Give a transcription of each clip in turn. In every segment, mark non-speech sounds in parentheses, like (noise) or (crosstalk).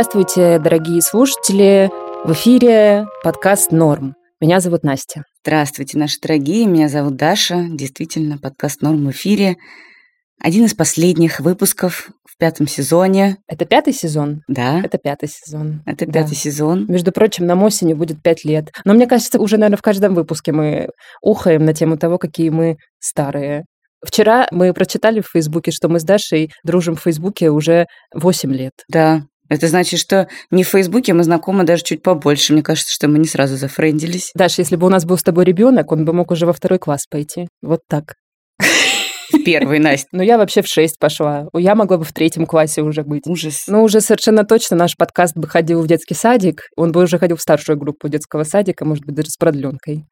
Здравствуйте, дорогие слушатели. В эфире подкаст «Норм». Меня зовут Настя. Здравствуйте, наши дорогие. Меня зовут Даша. Действительно, подкаст «Норм» в эфире. Один из последних выпусков в пятом сезоне. Это пятый сезон? Да. Это пятый сезон. Это да. пятый сезон. Между прочим, нам осенью будет пять лет. Но мне кажется, уже, наверное, в каждом выпуске мы ухаем на тему того, какие мы старые. Вчера мы прочитали в Фейсбуке, что мы с Дашей дружим в Фейсбуке уже 8 лет. Да, это значит, что не в Фейсбуке мы знакомы даже чуть побольше. Мне кажется, что мы не сразу зафрендились. Даша, если бы у нас был с тобой ребенок, он бы мог уже во второй класс пойти. Вот так. (laughs) В первый, Настя. Ну, я вообще в шесть пошла. Я могла бы в третьем классе уже быть. Ужас. Ну, уже совершенно точно наш подкаст бы ходил в детский садик. Он бы уже ходил в старшую группу детского садика, может быть, даже с продленкой.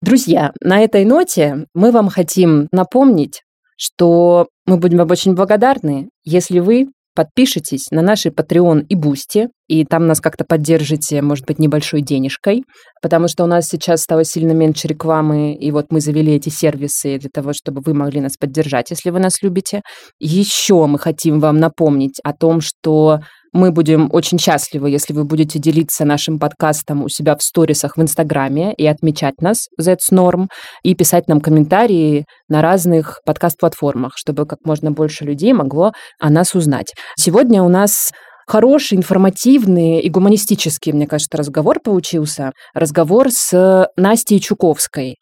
Друзья, на этой ноте мы вам хотим напомнить, что мы будем вам очень благодарны, если вы подпишитесь на наши Patreon и Boosty, и там нас как-то поддержите, может быть, небольшой денежкой, потому что у нас сейчас стало сильно меньше рекламы, и вот мы завели эти сервисы для того, чтобы вы могли нас поддержать, если вы нас любите. Еще мы хотим вам напомнить о том, что мы будем очень счастливы, если вы будете делиться нашим подкастом у себя в сторисах в Инстаграме и отмечать нас, That's Norm, и писать нам комментарии на разных подкаст-платформах, чтобы как можно больше людей могло о нас узнать. Сегодня у нас хороший, информативный и гуманистический, мне кажется, разговор получился. Разговор с Настей Чуковской.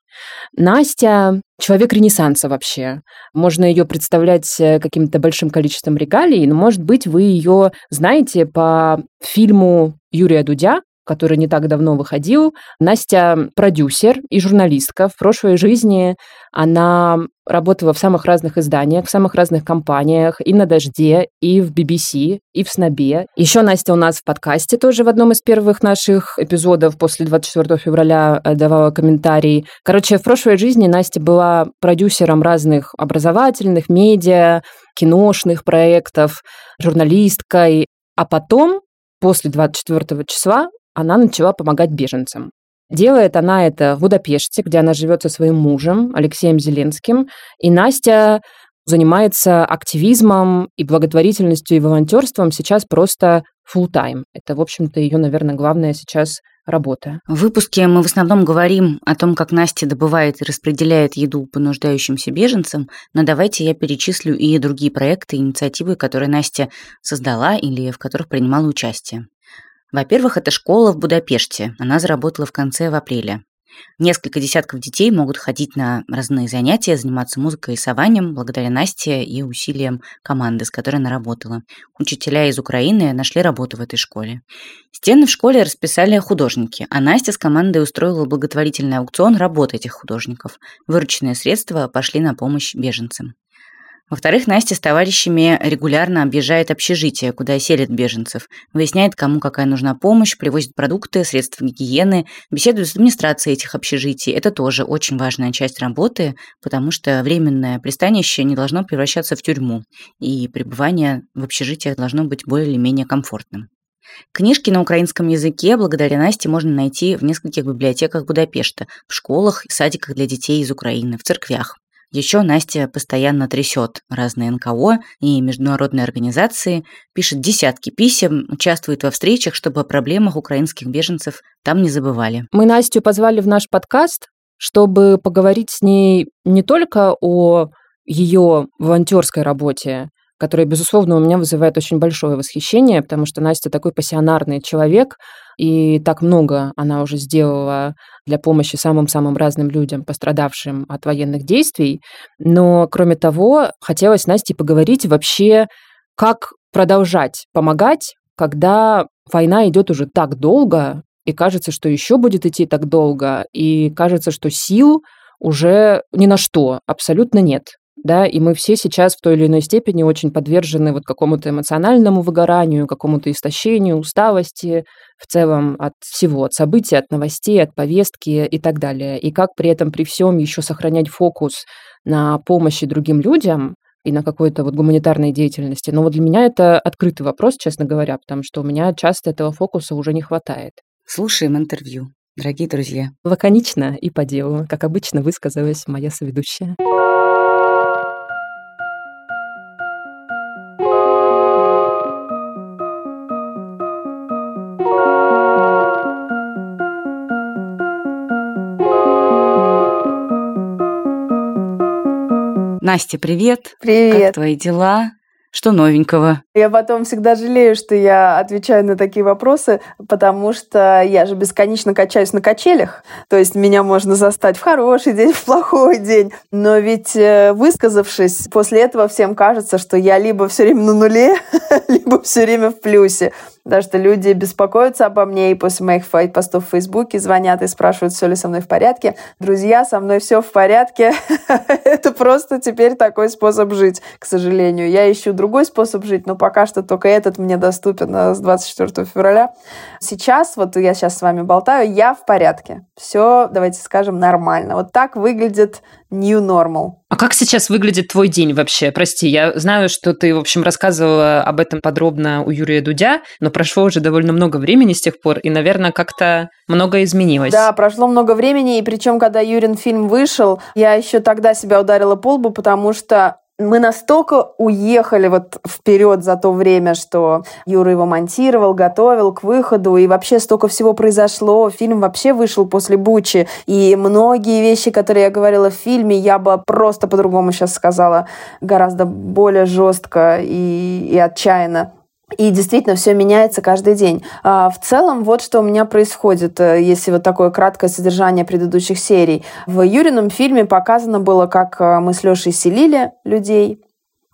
Настя — человек Ренессанса вообще. Можно ее представлять э, каким-то большим количеством регалий, но, может быть, вы ее знаете по фильму Юрия Дудя который не так давно выходил. Настя продюсер и журналистка. В прошлой жизни она работала в самых разных изданиях, в самых разных компаниях, и на «Дожде», и в BBC, и в «Снобе». Еще Настя у нас в подкасте тоже в одном из первых наших эпизодов после 24 февраля э, давала комментарий. Короче, в прошлой жизни Настя была продюсером разных образовательных, медиа, киношных проектов, журналисткой, а потом после 24 числа она начала помогать беженцам. Делает она это в Будапеште, где она живет со своим мужем Алексеем Зеленским. И Настя занимается активизмом и благотворительностью и волонтерством сейчас просто full time. Это, в общем-то, ее, наверное, главная сейчас работа. В выпуске мы в основном говорим о том, как Настя добывает и распределяет еду по нуждающимся беженцам, но давайте я перечислю и другие проекты, инициативы, которые Настя создала или в которых принимала участие. Во-первых, это школа в Будапеште. Она заработала в конце в апреле. Несколько десятков детей могут ходить на разные занятия, заниматься музыкой и рисованием благодаря Насте и усилиям команды, с которой она работала. Учителя из Украины нашли работу в этой школе. Стены в школе расписали художники, а Настя с командой устроила благотворительный аукцион работ этих художников. Вырученные средства пошли на помощь беженцам. Во-вторых, Настя с товарищами регулярно объезжает общежитие, куда селят беженцев, выясняет, кому какая нужна помощь, привозит продукты, средства гигиены, беседует с администрацией этих общежитий. Это тоже очень важная часть работы, потому что временное пристанище не должно превращаться в тюрьму, и пребывание в общежитиях должно быть более или менее комфортным. Книжки на украинском языке благодаря Насте можно найти в нескольких библиотеках Будапешта, в школах и садиках для детей из Украины, в церквях. Еще Настя постоянно трясет разные НКО и международные организации, пишет десятки писем, участвует во встречах, чтобы о проблемах украинских беженцев там не забывали. Мы Настю позвали в наш подкаст, чтобы поговорить с ней не только о ее волонтерской работе, которая, безусловно, у меня вызывает очень большое восхищение, потому что Настя такой пассионарный человек, и так много она уже сделала для помощи самым-самым разным людям, пострадавшим от военных действий. Но, кроме того, хотелось Насте поговорить вообще, как продолжать помогать, когда война идет уже так долго, и кажется, что еще будет идти так долго, и кажется, что сил уже ни на что абсолютно нет да, и мы все сейчас в той или иной степени очень подвержены вот какому-то эмоциональному выгоранию, какому-то истощению, усталости в целом от всего, от событий, от новостей, от повестки и так далее. И как при этом при всем еще сохранять фокус на помощи другим людям, и на какой-то вот гуманитарной деятельности. Но вот для меня это открытый вопрос, честно говоря, потому что у меня часто этого фокуса уже не хватает. Слушаем интервью, дорогие друзья. Лаконично и по делу, как обычно высказалась моя соведущая. Настя, привет. Привет. Как твои дела? Что новенького? Я потом всегда жалею, что я отвечаю на такие вопросы, потому что я же бесконечно качаюсь на качелях. То есть меня можно застать в хороший день, (laughs) в плохой день. Но ведь э, высказавшись, после этого всем кажется, что я либо все время на нуле, (laughs) либо все время в плюсе. Потому что люди беспокоятся обо мне и после моих постов в Фейсбуке звонят и спрашивают, все ли со мной в порядке. Друзья, со мной все в порядке. (laughs) Это просто теперь такой способ жить, к сожалению. Я ищу другой способ жить, но пока что только этот мне доступен э, с 24 февраля. Сейчас, вот я сейчас с вами болтаю, я в порядке. Все, давайте скажем, нормально. Вот так выглядит new normal. А как сейчас выглядит твой день вообще? Прости, я знаю, что ты, в общем, рассказывала об этом подробно у Юрия Дудя, но прошло уже довольно много времени с тех пор, и, наверное, как-то много изменилось. Да, прошло много времени, и причем, когда Юрин фильм вышел, я еще тогда себя ударила по лбу, потому что мы настолько уехали вот вперед за то время, что Юра его монтировал, готовил к выходу, и вообще столько всего произошло. Фильм вообще вышел после Бучи, и многие вещи, которые я говорила в фильме, я бы просто по-другому сейчас сказала, гораздо более жестко и, и отчаянно. И действительно все меняется каждый день. А, в целом, вот что у меня происходит, э, если вот такое краткое содержание предыдущих серий. В Юрином фильме показано было, как э, мы с Лешей селили людей,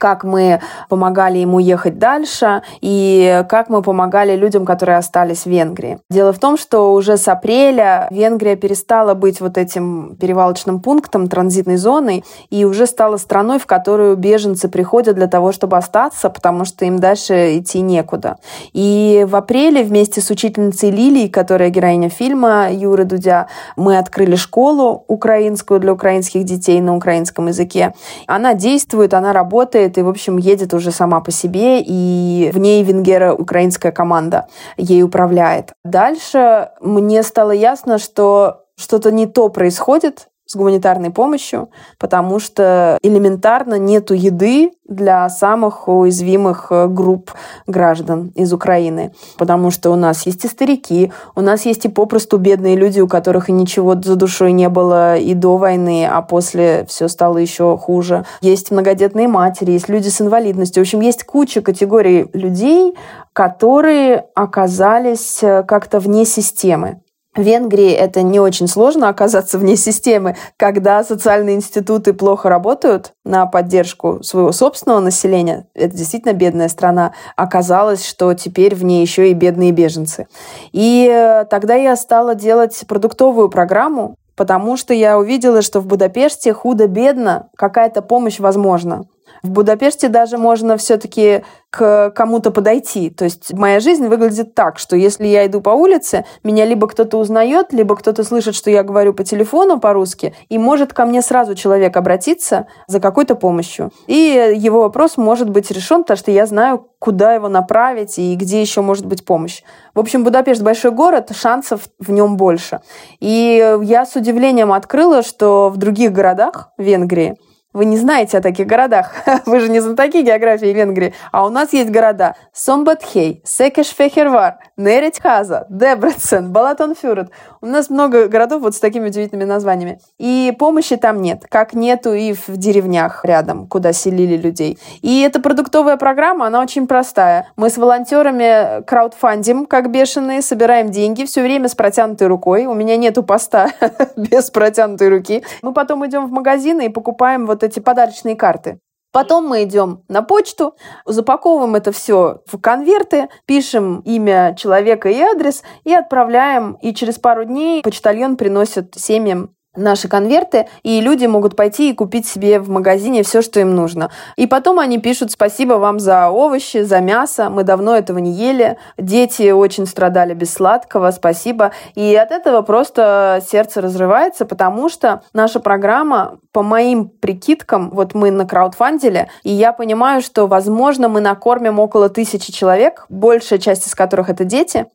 как мы помогали ему ехать дальше и как мы помогали людям, которые остались в Венгрии. Дело в том, что уже с апреля Венгрия перестала быть вот этим перевалочным пунктом, транзитной зоной, и уже стала страной, в которую беженцы приходят для того, чтобы остаться, потому что им дальше идти некуда. И в апреле вместе с учительницей Лилией, которая героиня фильма Юры Дудя, мы открыли школу украинскую для украинских детей на украинском языке. Она действует, она работает, и, в общем, едет уже сама по себе, и в ней венгера-украинская команда ей управляет. Дальше мне стало ясно, что что-то не то происходит, с гуманитарной помощью, потому что элементарно нету еды для самых уязвимых э, групп граждан из Украины. Потому что у нас есть и старики, у нас есть и попросту бедные люди, у которых и ничего за душой не было и до войны, а после все стало еще хуже. Есть многодетные матери, есть люди с инвалидностью. В общем, есть куча категорий людей, которые оказались э, как-то вне системы. В Венгрии это не очень сложно оказаться вне системы, когда социальные институты плохо работают на поддержку своего собственного населения. Это действительно бедная страна. Оказалось, что теперь в ней еще и бедные беженцы. И э, тогда я стала делать продуктовую программу, потому что я увидела, что в Будапеште худо-бедно какая-то помощь возможна. В Будапеште даже можно все-таки к кому-то подойти. То есть моя жизнь выглядит так, что если я иду по улице, меня либо кто-то узнает, либо кто-то слышит, что я говорю по телефону по-русски, и может ко мне сразу человек обратиться за какой-то помощью. И его вопрос может быть решен, потому что я знаю, куда его направить и где еще может быть помощь. В общем, Будапешт большой город, шансов в нем больше. И я с удивлением открыла, что в других городах Венгрии вы не знаете о таких городах. (laughs) Вы же не знатоки географии Венгрии. А у нас есть города Сомбатхей, Секешфехервар, Неретхаза, Дебрецен, Балатонфюрет. У нас много городов вот с такими удивительными названиями. И помощи там нет, как нету и в деревнях рядом, куда селили людей. И эта продуктовая программа, она очень простая. Мы с волонтерами краудфандим, как бешеные, собираем деньги все время с протянутой рукой. У меня нету поста (laughs) без протянутой руки. Мы потом идем в магазины и покупаем вот эти подарочные карты. Потом мы идем на почту, запаковываем это все в конверты, пишем имя человека и адрес и отправляем. И через пару дней почтальон приносит семьям наши конверты, и люди могут пойти и купить себе в магазине все, что им нужно. И потом они пишут «Спасибо вам за овощи, за мясо, мы давно этого не ели, дети очень страдали без сладкого, спасибо». И от этого просто сердце разрывается, потому что наша программа, по моим прикидкам, вот мы на краудфандиле, и я понимаю, что, возможно, мы накормим около тысячи человек, большая часть из которых это дети,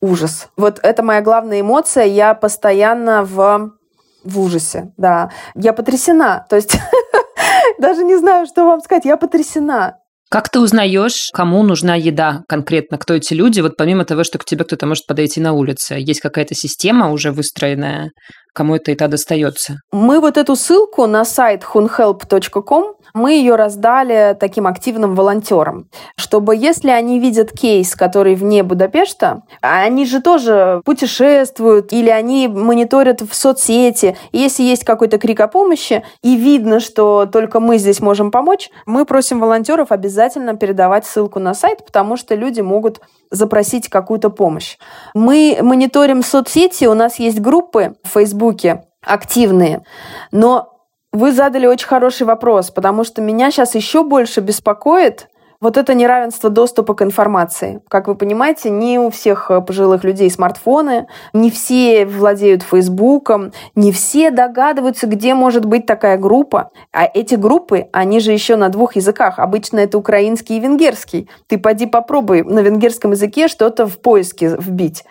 ужас. Вот это моя главная эмоция. Я постоянно в в ужасе, да. Я потрясена. То есть (laughs) даже не знаю, что вам сказать. Я потрясена. Как ты узнаешь, кому нужна еда конкретно, кто эти люди, вот помимо того, что к тебе кто-то может подойти на улице? Есть какая-то система уже выстроенная, кому это и та достается? Мы вот эту ссылку на сайт hunhelp.com мы ее раздали таким активным волонтерам, чтобы если они видят кейс, который вне Будапешта, они же тоже путешествуют или они мониторят в соцсети, если есть какой-то крик о помощи, и видно, что только мы здесь можем помочь, мы просим волонтеров обязательно передавать ссылку на сайт, потому что люди могут запросить какую-то помощь. Мы мониторим соцсети, у нас есть группы в Фейсбуке активные, но вы задали очень хороший вопрос, потому что меня сейчас еще больше беспокоит вот это неравенство доступа к информации. Как вы понимаете, не у всех э, пожилых людей смартфоны, не все владеют Фейсбуком, не все догадываются, где может быть такая группа. А эти группы, они же еще на двух языках. Обычно это украинский и венгерский. Ты поди попробуй на венгерском языке что-то в поиске вбить.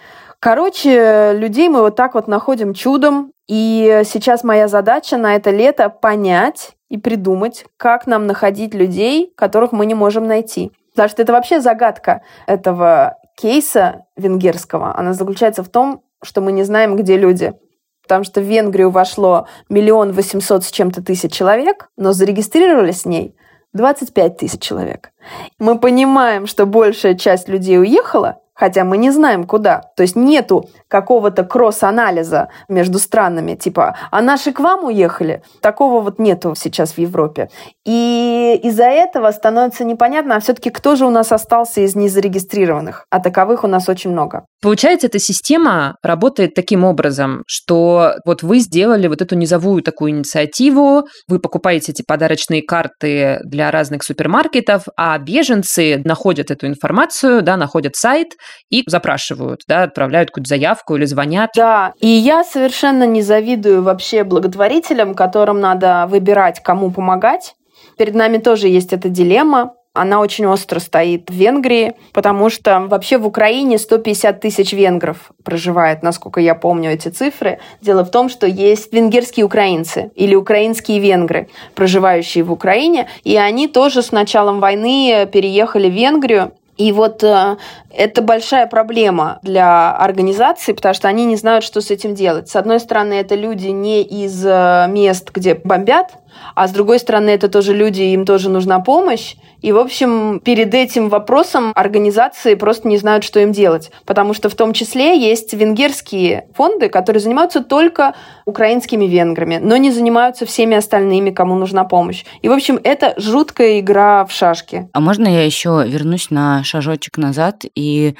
Короче, людей мы вот так вот находим чудом, и сейчас моя задача на это лето понять и придумать, как нам находить людей, которых мы не можем найти. Потому что это вообще загадка этого кейса венгерского. Она заключается в том, что мы не знаем, где люди. Потому что в Венгрию вошло миллион восемьсот с чем-то тысяч человек, но зарегистрировались с ней 25 тысяч человек. Мы понимаем, что большая часть людей уехала, хотя мы не знаем куда. То есть нету какого-то кросс-анализа между странами, типа, а наши к вам уехали? Такого вот нету сейчас в Европе. И из-за этого становится непонятно, а все-таки кто же у нас остался из незарегистрированных? А таковых у нас очень много. Получается, эта система работает таким образом, что вот вы сделали вот эту низовую такую инициативу, вы покупаете эти подарочные карты для разных супермаркетов, а беженцы находят эту информацию, да, находят сайт и запрашивают, да, отправляют какую-то заявку или звонят. Да, и я совершенно не завидую вообще благотворителям, которым надо выбирать, кому помогать. Перед нами тоже есть эта дилемма. Она очень остро стоит в Венгрии, потому что вообще в Украине 150 тысяч венгров проживает, насколько я помню эти цифры. Дело в том, что есть венгерские украинцы или украинские венгры, проживающие в Украине, и они тоже с началом войны переехали в Венгрию, и вот э, это большая проблема для организации, потому что они не знают, что с этим делать. С одной стороны, это люди не из э, мест, где бомбят, а с другой стороны, это тоже люди, им тоже нужна помощь. И, в общем, перед этим вопросом организации просто не знают, что им делать. Потому что в том числе есть венгерские фонды, которые занимаются только украинскими венграми, но не занимаются всеми остальными, кому нужна помощь. И, в общем, это жуткая игра в шашки. А можно я еще вернусь на шажочек назад и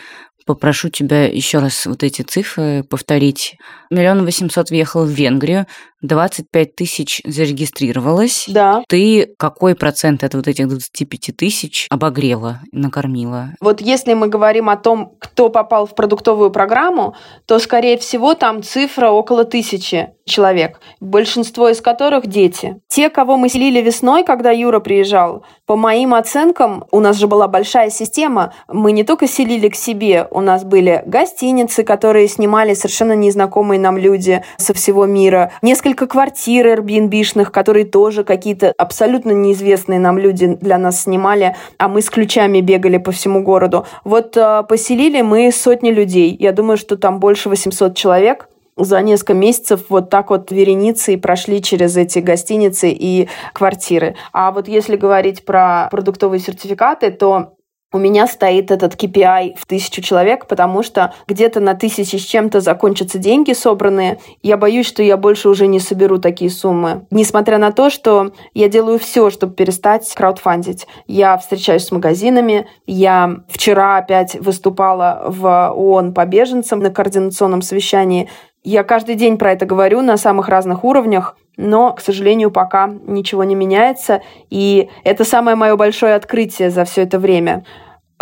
попрошу тебя еще раз вот эти цифры повторить. Миллион восемьсот въехал в Венгрию, 25 тысяч зарегистрировалось. Да. Ты какой процент от вот этих 25 тысяч обогрела, накормила? Вот если мы говорим о том, кто попал в продуктовую программу, то, скорее всего, там цифра около тысячи человек, большинство из которых дети. Те, кого мы селили весной, когда Юра приезжал, по моим оценкам, у нас же была большая система, мы не только селили к себе, у нас были гостиницы, которые снимали совершенно незнакомые нам люди со всего мира, несколько квартир Airbnb-шных, которые тоже какие-то абсолютно неизвестные нам люди для нас снимали, а мы с ключами бегали по всему городу. Вот э, поселили мы сотни людей. Я думаю, что там больше 800 человек за несколько месяцев вот так вот вереницей прошли через эти гостиницы и квартиры. А вот если говорить про продуктовые сертификаты, то у меня стоит этот KPI в тысячу человек, потому что где-то на тысячи с чем-то закончатся деньги собранные. Я боюсь, что я больше уже не соберу такие суммы. Несмотря на то, что я делаю все, чтобы перестать краудфандить. Я встречаюсь с магазинами. Я вчера опять выступала в ООН по беженцам на координационном совещании. Я каждый день про это говорю на самых разных уровнях, но, к сожалению, пока ничего не меняется. И это самое мое большое открытие за все это время.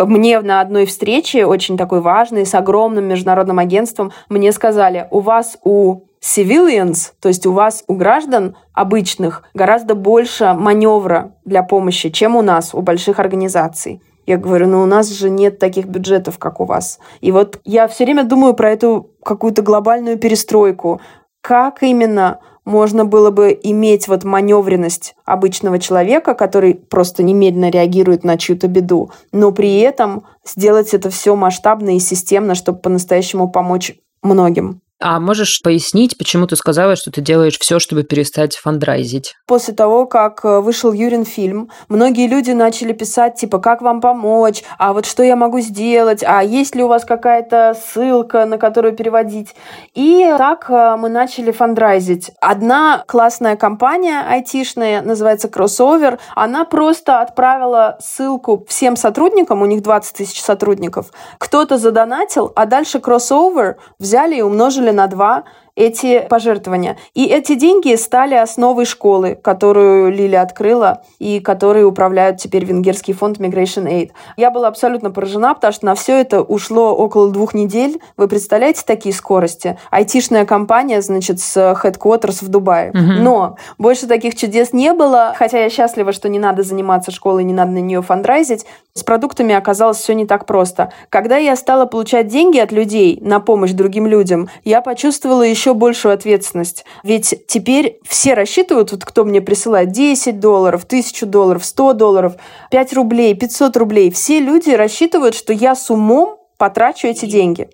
Мне на одной встрече, очень такой важной, с огромным международным агентством, мне сказали, у вас у civilians, то есть у вас, у граждан обычных, гораздо больше маневра для помощи, чем у нас, у больших организаций. Я говорю, ну у нас же нет таких бюджетов, как у вас. И вот я все время думаю про эту какую-то глобальную перестройку. Как именно можно было бы иметь вот маневренность обычного человека, который просто немедленно реагирует на чью-то беду, но при этом сделать это все масштабно и системно, чтобы по-настоящему помочь многим. А можешь пояснить, почему ты сказала, что ты делаешь все, чтобы перестать фандрайзить? После того, как э, вышел Юрин фильм, многие люди начали писать, типа, как вам помочь, а вот что я могу сделать, а есть ли у вас какая-то ссылка, на которую переводить. И так э, мы начали фандрайзить. Одна классная компания айтишная, называется Crossover, она просто отправила ссылку всем сотрудникам, у них 20 тысяч сотрудников. Кто-то задонатил, а дальше Crossover взяли и умножили на 2 эти пожертвования. И эти деньги стали основой школы, которую Лили открыла и которые управляют теперь венгерский фонд Migration Aid. Я была абсолютно поражена, потому что на все это ушло около двух недель. Вы представляете такие скорости? Айтишная компания, значит, с headquarters в Дубае. Угу. Но больше таких чудес не было, хотя я счастлива, что не надо заниматься школой, не надо на нее фандрайзить. С продуктами оказалось все не так просто. Когда я стала получать деньги от людей на помощь другим людям, я почувствовала еще еще большую ответственность. Ведь теперь все рассчитывают, вот кто мне присылает 10 долларов, 1000 долларов, 100 долларов, 5 рублей, 500 рублей. Все люди рассчитывают, что я с умом потрачу эти деньги.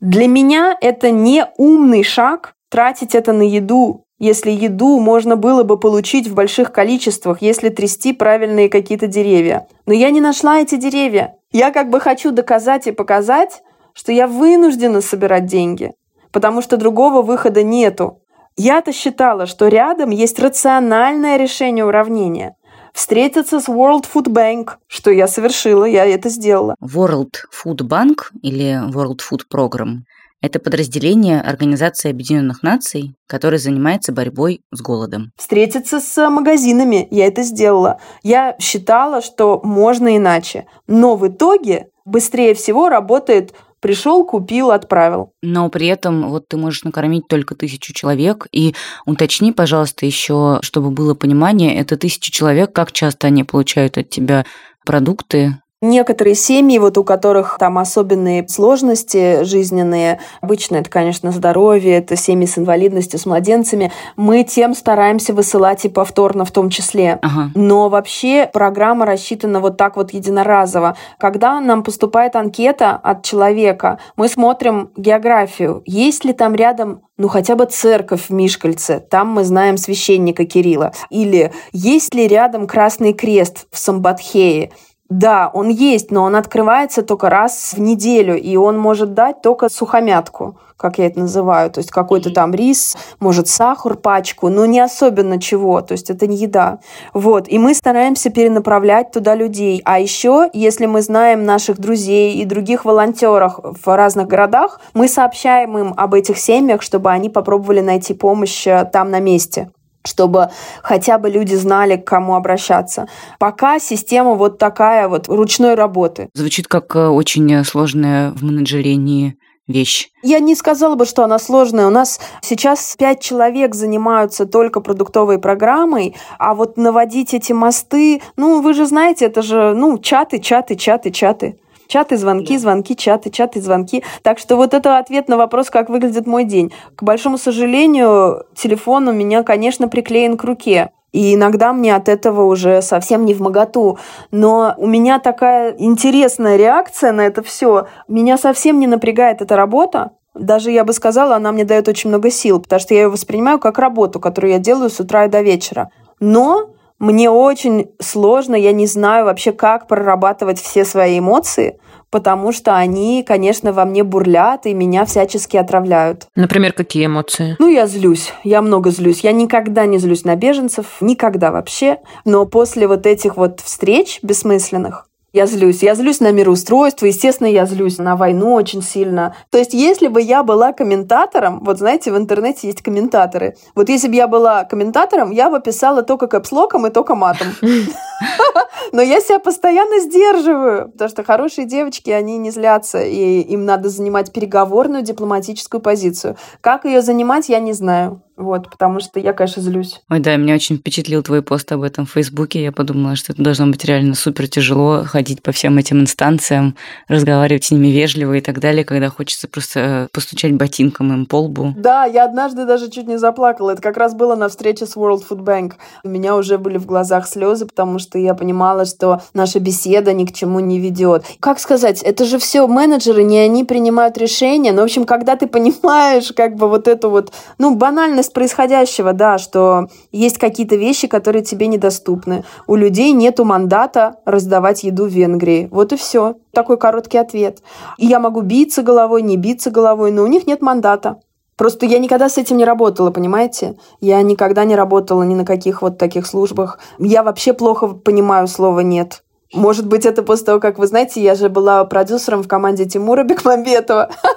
Для меня это не умный шаг тратить это на еду, если еду можно было бы получить в больших количествах, если трясти правильные какие-то деревья. Но я не нашла эти деревья. Я как бы хочу доказать и показать, что я вынуждена собирать деньги потому что другого выхода нету. Я-то считала, что рядом есть рациональное решение уравнения. Встретиться с World Food Bank, что я совершила, я это сделала. World Food Bank или World Food Program – это подразделение Организации Объединенных Наций, которое занимается борьбой с голодом. Встретиться с магазинами, я это сделала. Я считала, что можно иначе. Но в итоге быстрее всего работает Пришел, купил, отправил. Но при этом вот ты можешь накормить только тысячу человек. И уточни, пожалуйста, еще, чтобы было понимание, это тысяча человек, как часто они получают от тебя продукты, Некоторые семьи, вот у которых там особенные сложности жизненные, обычно это, конечно, здоровье, это семьи с инвалидностью, с младенцами, мы тем стараемся высылать и повторно в том числе. Ага. Но вообще программа рассчитана вот так вот единоразово. Когда нам поступает анкета от человека, мы смотрим географию, есть ли там рядом ну хотя бы церковь в Мишкальце, там мы знаем священника Кирилла. Или есть ли рядом Красный Крест в Самбатхее? Да, он есть, но он открывается только раз в неделю, и он может дать только сухомятку, как я это называю, то есть какой-то там рис, может сахар, пачку, но не особенно чего, то есть это не еда. Вот, и мы стараемся перенаправлять туда людей. А еще, если мы знаем наших друзей и других волонтеров в разных городах, мы сообщаем им об этих семьях, чтобы они попробовали найти помощь э, там на месте чтобы хотя бы люди знали, к кому обращаться. Пока система вот такая вот ручной работы. Звучит как э, очень сложная в менеджерении вещь. Я не сказала бы, что она сложная. У нас сейчас пять человек занимаются только продуктовой программой, а вот наводить эти мосты, ну, вы же знаете, это же, ну, чаты, чаты, чаты, чаты. Чаты, звонки, звонки, чаты, чаты, звонки. Так что вот это ответ на вопрос, как выглядит мой день. К большому сожалению, телефон у меня, конечно, приклеен к руке. И иногда мне от этого уже совсем не в моготу. Но у меня такая интересная реакция на это все. Меня совсем не напрягает эта работа. Даже, я бы сказала, она мне дает очень много сил, потому что я ее воспринимаю как работу, которую я делаю с утра и до вечера. Но мне очень сложно, я не знаю вообще, как прорабатывать все свои эмоции, потому что они, конечно, во мне бурлят и меня всячески отравляют. Например, какие эмоции? Ну, я злюсь, я много злюсь. Я никогда не злюсь на беженцев, никогда вообще. Но после вот этих вот встреч бессмысленных, я злюсь. Я злюсь на мироустройство, естественно, я злюсь на войну очень сильно. То есть, если бы я была комментатором, вот знаете, в интернете есть комментаторы. Вот если бы я была комментатором, я бы писала только капслоком и только матом. (laughs) Но я себя постоянно сдерживаю, потому что хорошие девочки, они не злятся, и им надо занимать переговорную дипломатическую позицию. Как ее занимать, я не знаю. Вот, потому что я, конечно, злюсь. Ой, да, меня очень впечатлил твой пост об этом в Фейсбуке. Я подумала, что это должно быть реально супер тяжело ходить по всем этим инстанциям, разговаривать с ними вежливо и так далее, когда хочется просто э, постучать ботинком им по лбу. Да, я однажды даже чуть не заплакала. Это как раз было на встрече с World Food Bank. У меня уже были в глазах слезы, потому что я понимала, что наша беседа ни к чему не ведет. Как сказать, это же все менеджеры, не они принимают решения. Но, в общем, когда ты понимаешь как бы вот эту вот, ну, банальность реальность происходящего, да, что есть какие-то вещи, которые тебе недоступны. У людей нету мандата раздавать еду в Венгрии. Вот и все. Такой короткий ответ. И я могу биться головой, не биться головой, но у них нет мандата. Просто я никогда с этим не работала, понимаете? Я никогда не работала ни на каких вот таких службах. Я вообще плохо понимаю слово «нет». Может быть, это после того, как вы знаете, я же была продюсером в команде Тимура Бекмамбетова. (laughs)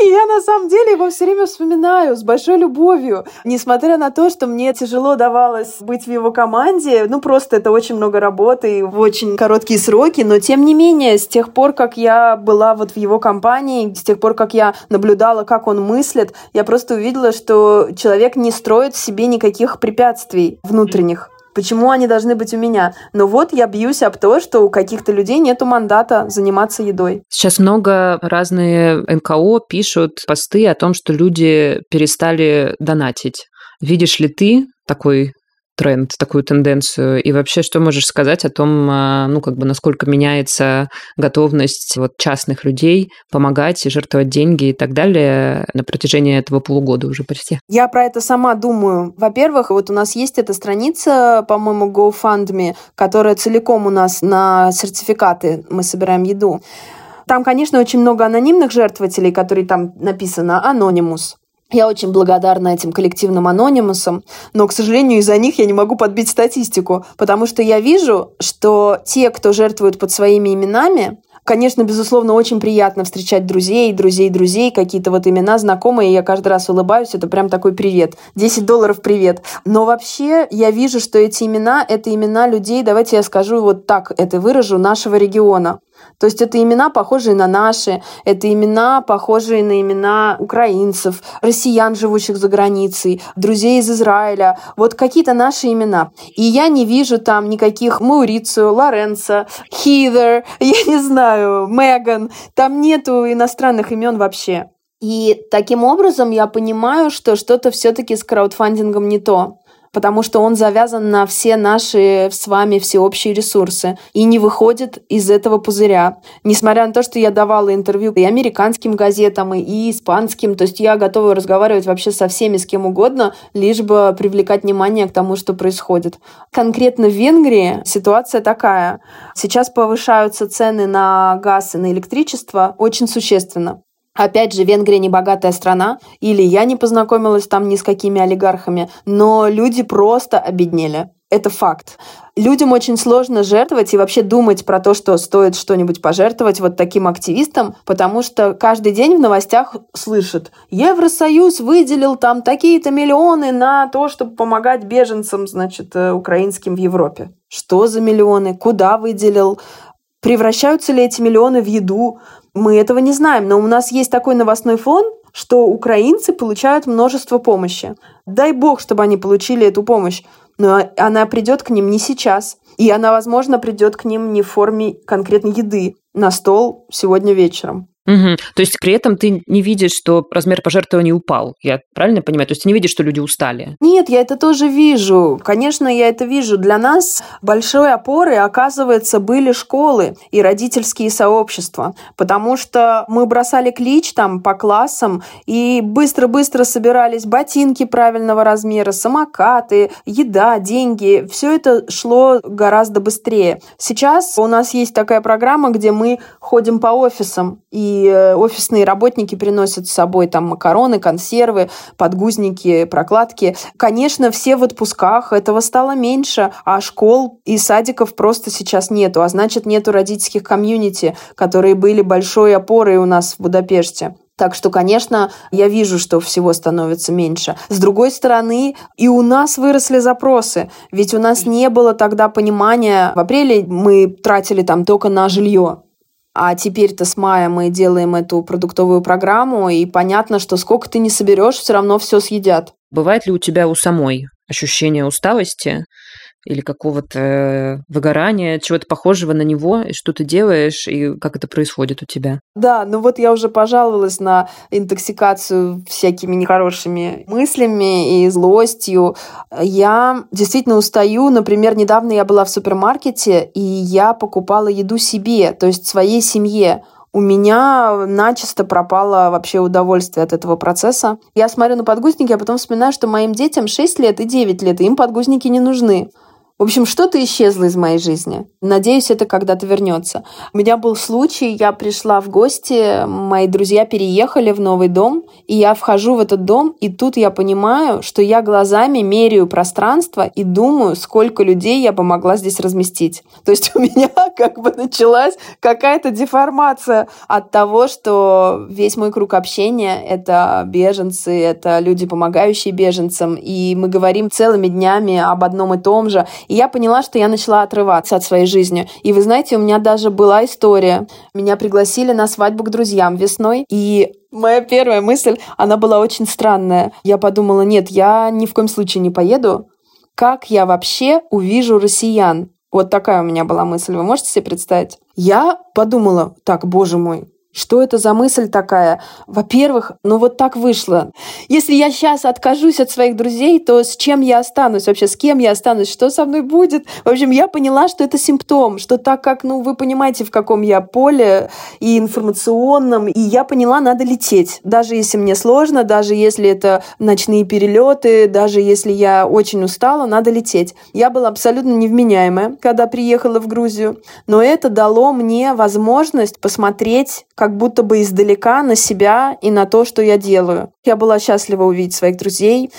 И я на самом деле его все время вспоминаю с большой любовью. Несмотря на то, что мне тяжело давалось быть в его команде, ну просто это очень много работы и в очень короткие сроки, но тем не менее, с тех пор, как я была вот в его компании, с тех пор, как я наблюдала, как он мыслит, я просто увидела, что человек не строит в себе никаких препятствий внутренних. Почему они должны быть у меня? Но вот я бьюсь об то, что у каких-то людей нету мандата заниматься едой. Сейчас много разные НКО пишут посты о том, что люди перестали донатить. Видишь ли ты такой тренд, такую тенденцию? И вообще, что можешь сказать о том, а, ну, как бы, насколько меняется готовность вот частных людей помогать и жертвовать деньги и так далее на протяжении этого полугода уже почти? Я про это сама думаю. Во-первых, вот у нас есть эта страница, по-моему, GoFundMe, которая целиком у нас на сертификаты. Мы собираем еду. Там, конечно, очень много анонимных жертвователей, которые там написано «Анонимус». Я очень благодарна этим коллективным анонимусам, но, к сожалению, из-за них я не могу подбить статистику, потому что я вижу, что те, кто жертвуют под своими именами, Конечно, безусловно, очень приятно встречать друзей, друзей, друзей, какие-то вот имена знакомые, я каждый раз улыбаюсь, это прям такой привет. 10 долларов привет. Но вообще я вижу, что эти имена — это имена людей, давайте я скажу вот так, это выражу, нашего региона. То есть это имена, похожие на наши, это имена, похожие на имена украинцев, россиян, живущих за границей, друзей из Израиля. Вот какие-то наши имена. И я не вижу там никаких Маурицио, Лоренцо, Хидер, (laughs) я не знаю, Меган. Там нету иностранных имен вообще. И таким образом я понимаю, что что-то все-таки с краудфандингом не то потому что он завязан на все наши с вами всеобщие ресурсы и не выходит из этого пузыря. Несмотря на то, что я давала интервью и американским газетам, и испанским, то есть я готова разговаривать вообще со всеми, с кем угодно, лишь бы привлекать внимание к тому, что происходит. Конкретно в Венгрии ситуация такая. Сейчас повышаются цены на газ и на электричество очень существенно. Опять же, Венгрия не богатая страна, или я не познакомилась там ни с какими олигархами, но люди просто обеднели. Это факт. Людям очень сложно жертвовать и вообще думать про то, что стоит что-нибудь пожертвовать вот таким активистам, потому что каждый день в новостях слышат, Евросоюз выделил там такие-то миллионы на то, чтобы помогать беженцам, значит, э, украинским в Европе. Что за миллионы? Куда выделил? Превращаются ли эти миллионы в еду? Мы этого не знаем, но у нас есть такой новостной фон, что украинцы получают множество помощи. Дай бог, чтобы они получили эту помощь. Но она придет к ним не сейчас. И она, возможно, придет к ним не в форме конкретной еды на стол сегодня вечером. Угу. То есть при этом ты не видишь, что размер пожертвований упал. Я правильно понимаю? То есть ты не видишь, что люди устали? Нет, я это тоже вижу. Конечно, я это вижу. Для нас большой опорой, оказывается, были школы и родительские сообщества. Потому что мы бросали клич там по классам и быстро-быстро собирались ботинки правильного размера, самокаты, еда, деньги. Все это шло гораздо быстрее. Сейчас у нас есть такая программа, где мы ходим по офисам и Э, офисные работники приносят с собой там макароны, консервы, подгузники, прокладки. Конечно, все в отпусках, этого стало меньше, а школ и садиков просто сейчас нету, а значит, нету родительских комьюнити, которые были большой опорой у нас в Будапеште. Так что, конечно, я вижу, что всего становится меньше. С другой стороны, и у нас выросли запросы. Ведь у нас не было тогда понимания. В апреле мы тратили там только на жилье. А теперь-то с мая мы делаем эту продуктовую программу, и понятно, что сколько ты не соберешь, все равно все съедят. Бывает ли у тебя у самой ощущение усталости или какого-то выгорания, чего-то похожего на него, и что ты делаешь, и как это происходит у тебя? Да, ну вот я уже пожаловалась на интоксикацию всякими нехорошими мыслями и злостью. Я действительно устаю. Например, недавно я была в супермаркете, и я покупала еду себе, то есть своей семье у меня начисто пропало вообще удовольствие от этого процесса. Я смотрю на подгузники, а потом вспоминаю, что моим детям 6 лет и 9 лет, и им подгузники не нужны. В общем, что-то исчезло из моей жизни. Надеюсь, это когда-то вернется. У меня был случай, я пришла в гости, мои друзья переехали в новый дом, и я вхожу в этот дом, и тут я понимаю, что я глазами меряю пространство и думаю, сколько людей я помогла здесь разместить. То есть у меня (laughs) как бы началась какая-то деформация от того, что весь мой круг общения — это беженцы, это люди, помогающие беженцам, и мы говорим целыми днями об одном и том же. И я поняла, что я начала отрываться от своей жизни. И вы знаете, у меня даже была история. Меня пригласили на свадьбу к друзьям весной, и моя первая мысль, она была очень странная. Я подумала, нет, я ни в коем случае не поеду. Как я вообще увижу россиян? Вот такая у меня была мысль. Вы можете себе представить? Я подумала, так, боже мой, что это за мысль такая? Во-первых, ну вот так вышло. Если я сейчас откажусь от своих друзей, то с чем я останусь? Вообще, с кем я останусь? Что со мной будет? В общем, я поняла, что это симптом, что так как, ну, вы понимаете, в каком я поле и информационном, и я поняла, надо лететь. Даже если мне сложно, даже если это ночные перелеты, даже если я очень устала, надо лететь. Я была абсолютно невменяемая, когда приехала в Грузию, но это дало мне возможность посмотреть как будто бы издалека на себя и на то, что я делаю. Я была счастлива увидеть своих друзей,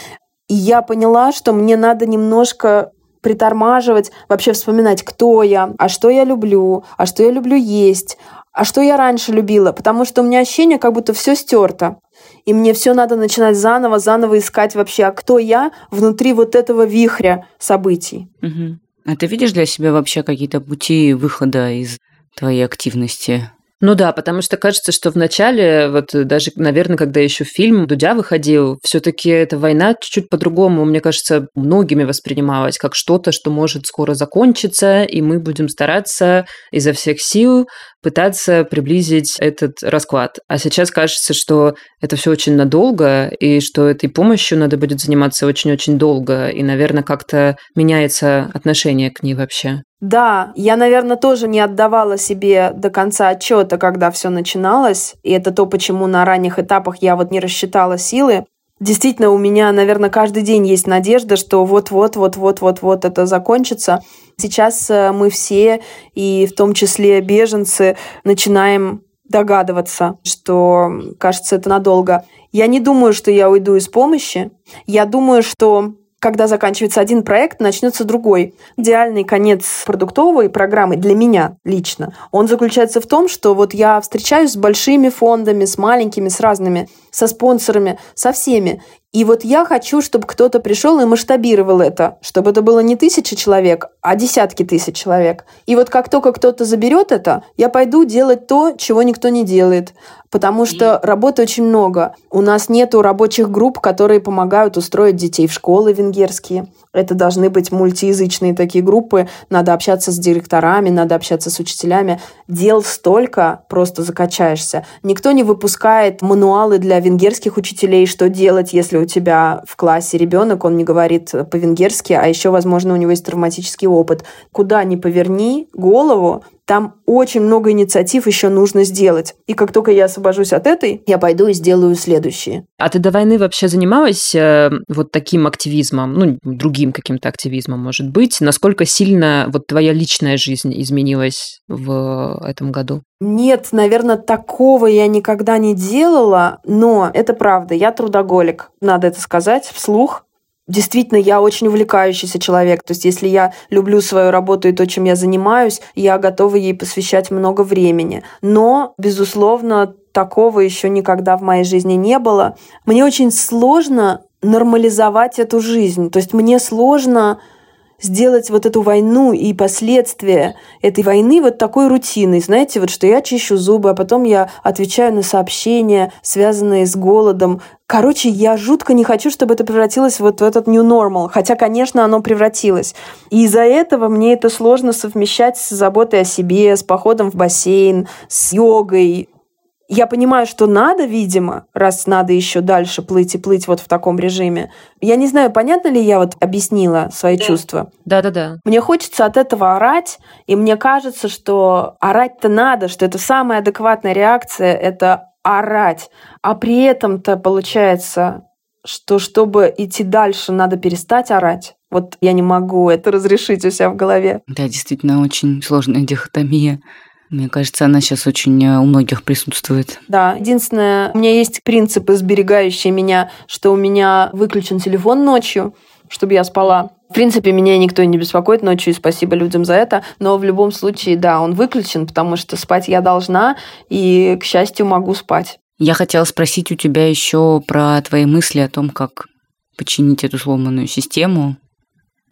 и я поняла, что мне надо немножко притормаживать, вообще вспоминать, кто я, а что я люблю, а что я люблю есть, а что я раньше любила, потому что у меня ощущение, как будто все стерто. И мне все надо начинать заново, заново искать вообще, а кто я внутри вот этого вихря событий. Угу. А ты видишь для себя вообще какие-то пути выхода из твоей активности? Ну да, потому что кажется, что в начале, вот даже, наверное, когда еще фильм Дудя выходил, все-таки эта война чуть-чуть по-другому, мне кажется, многими воспринималась как что-то, что может скоро закончиться, и мы будем стараться изо всех сил пытаться приблизить этот расклад. А сейчас кажется, что это все очень надолго, и что этой помощью надо будет заниматься очень-очень долго, и, наверное, как-то меняется отношение к ней вообще. Да, я, наверное, тоже не отдавала себе до конца отчета, когда все начиналось. И это то, почему на ранних этапах я вот не рассчитала силы. Действительно, у меня, наверное, каждый день есть надежда, что вот-вот, вот-вот, вот-вот это закончится. Сейчас э, мы все, и в том числе беженцы, начинаем догадываться, что, кажется, это надолго. Я не думаю, что я уйду из помощи. Я думаю, что когда заканчивается один проект, начнется другой. Идеальный конец продуктовой программы для меня лично, он заключается в том, что вот я встречаюсь с большими фондами, с маленькими, с разными, со спонсорами, со всеми. И вот я хочу, чтобы кто-то пришел и масштабировал это, чтобы это было не тысячи человек, а десятки тысяч человек. И вот как только кто-то заберет это, я пойду делать то, чего никто не делает. Потому что работы очень много. У нас нету рабочих групп, которые помогают устроить детей в школы венгерские. Это должны быть мультиязычные такие группы. Надо общаться с директорами, надо общаться с учителями. Дел столько, просто закачаешься. Никто не выпускает мануалы для венгерских учителей, что делать, если у тебя в классе ребенок, он не говорит по-венгерски, а еще, возможно, у него есть травматический опыт. Куда ни поверни голову, там очень много инициатив еще нужно сделать. И как только я освобожусь от этой, я пойду и сделаю следующие. А ты до войны вообще занималась э, вот таким активизмом, ну, другим каким-то активизмом, может быть? Насколько сильно вот твоя личная жизнь изменилась в этом году? Нет, наверное, такого я никогда не делала, но это правда, я трудоголик, надо это сказать вслух действительно я очень увлекающийся человек. То есть если я люблю свою работу и то, чем я занимаюсь, я готова ей посвящать много времени. Но, безусловно, такого еще никогда в моей жизни не было. Мне очень сложно нормализовать эту жизнь. То есть мне сложно сделать вот эту войну и последствия этой войны вот такой рутиной. Знаете, вот что я чищу зубы, а потом я отвечаю на сообщения, связанные с голодом. Короче, я жутко не хочу, чтобы это превратилось вот в этот new normal. Хотя, конечно, оно превратилось. И из-за этого мне это сложно совмещать с заботой о себе, с походом в бассейн, с йогой, я понимаю, что надо, видимо, раз надо еще дальше плыть и плыть вот в таком режиме. Я не знаю, понятно ли я вот объяснила свои да. чувства. Да-да-да. Мне хочется от этого орать, и мне кажется, что орать-то надо, что это самая адекватная реакция — это орать. А при этом-то получается, что чтобы идти дальше, надо перестать орать. Вот я не могу это разрешить у себя в голове. Да, действительно, очень сложная дихотомия. Мне кажется, она сейчас очень э, у многих присутствует. Да, единственное, у меня есть принципы, сберегающие меня, что у меня выключен телефон ночью, чтобы я спала. В принципе, меня никто не беспокоит ночью, и спасибо людям за это. Но в любом случае, да, он выключен, потому что спать я должна, и, к счастью, могу спать. Я хотела спросить у тебя еще про твои мысли о том, как починить эту сломанную систему,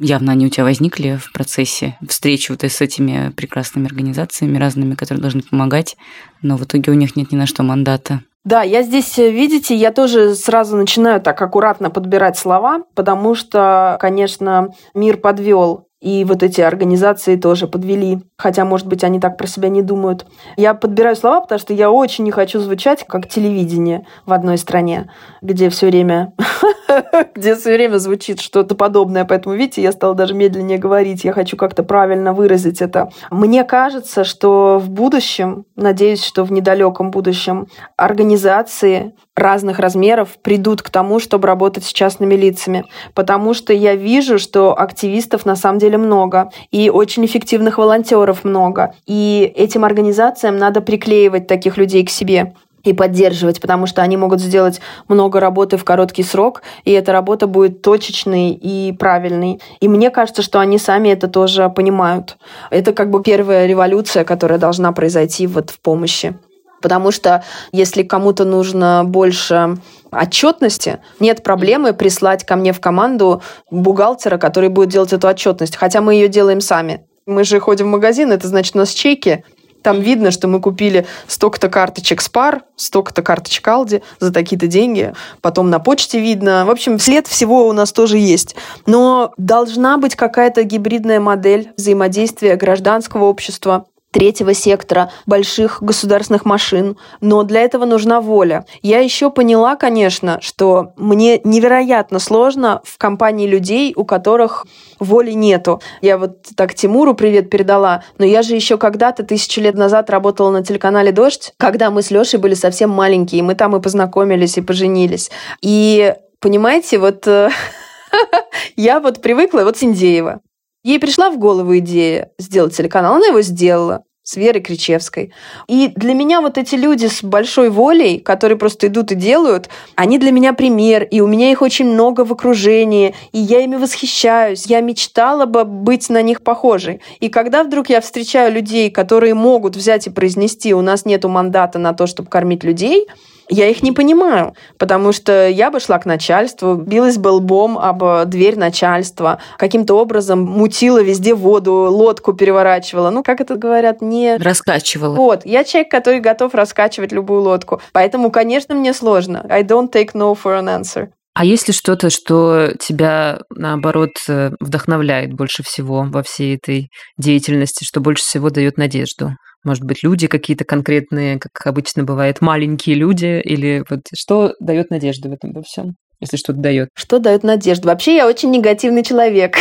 явно они у тебя возникли в процессе встречи вот с этими прекрасными организациями разными, которые должны помогать, но в итоге у них нет ни на что мандата. Да, я здесь, э, видите, я тоже сразу начинаю так аккуратно подбирать слова, потому что, конечно, мир подвел и вот эти организации тоже подвели. Хотя, может быть, они так про себя не думают. Я подбираю слова, потому что я очень не хочу звучать как телевидение в одной стране, где все время (laughs) (laughs) где все время звучит что-то подобное. Поэтому, видите, я стала даже медленнее говорить. Я хочу как-то правильно выразить это. Мне кажется, что в будущем, надеюсь, что в недалеком будущем, организации разных размеров придут к тому, чтобы работать с частными лицами. Потому что я вижу, что активистов на самом деле много, и очень эффективных волонтеров много. И этим организациям надо приклеивать таких людей к себе и поддерживать, потому что они могут сделать много работы в короткий срок, и эта работа будет точечной и правильной. И мне кажется, что они сами это тоже понимают. Это как бы первая революция, которая должна произойти вот в помощи. Потому что если кому-то нужно больше отчетности, нет проблемы прислать ко мне в команду бухгалтера, который будет делать эту отчетность, хотя мы ее делаем сами. Мы же ходим в магазин, это значит, у нас чеки, там видно, что мы купили столько-то карточек Спар, столько-то карточек Алди за такие-то деньги. Потом на почте видно. В общем, след всего у нас тоже есть. Но должна быть какая-то гибридная модель взаимодействия гражданского общества третьего сектора, больших государственных машин. Но для этого нужна воля. Я еще поняла, конечно, что мне невероятно сложно в компании людей, у которых воли нету. Я вот так Тимуру привет передала, но я же еще когда-то, тысячу лет назад, работала на телеканале «Дождь», когда мы с Лешей были совсем маленькие, мы там и познакомились, и поженились. И понимаете, вот (laughs) я вот привыкла, вот Синдеева. Ей пришла в голову идея сделать телеканал, она его сделала с Верой Кричевской. И для меня вот эти люди с большой волей, которые просто идут и делают, они для меня пример, и у меня их очень много в окружении, и я ими восхищаюсь. Я мечтала бы быть на них похожей. И когда вдруг я встречаю людей, которые могут взять и произнести, у нас нету мандата на то, чтобы кормить людей, я их не понимаю, потому что я бы шла к начальству, билась бы лбом об дверь начальства, каким-то образом мутила везде воду, лодку переворачивала. Ну, как это говорят, не... Раскачивала. Вот. Я человек, который готов раскачивать любую лодку. Поэтому, конечно, мне сложно. I don't take no for an answer. А есть ли что-то, что тебя, наоборот, э, вдохновляет больше всего во всей этой деятельности, что больше всего дает надежду? Может быть, люди какие-то конкретные, как обычно бывает, маленькие люди, или вот что дает надежду в этом во всем, если что-то дает? Что дает надежду? Вообще я очень негативный человек.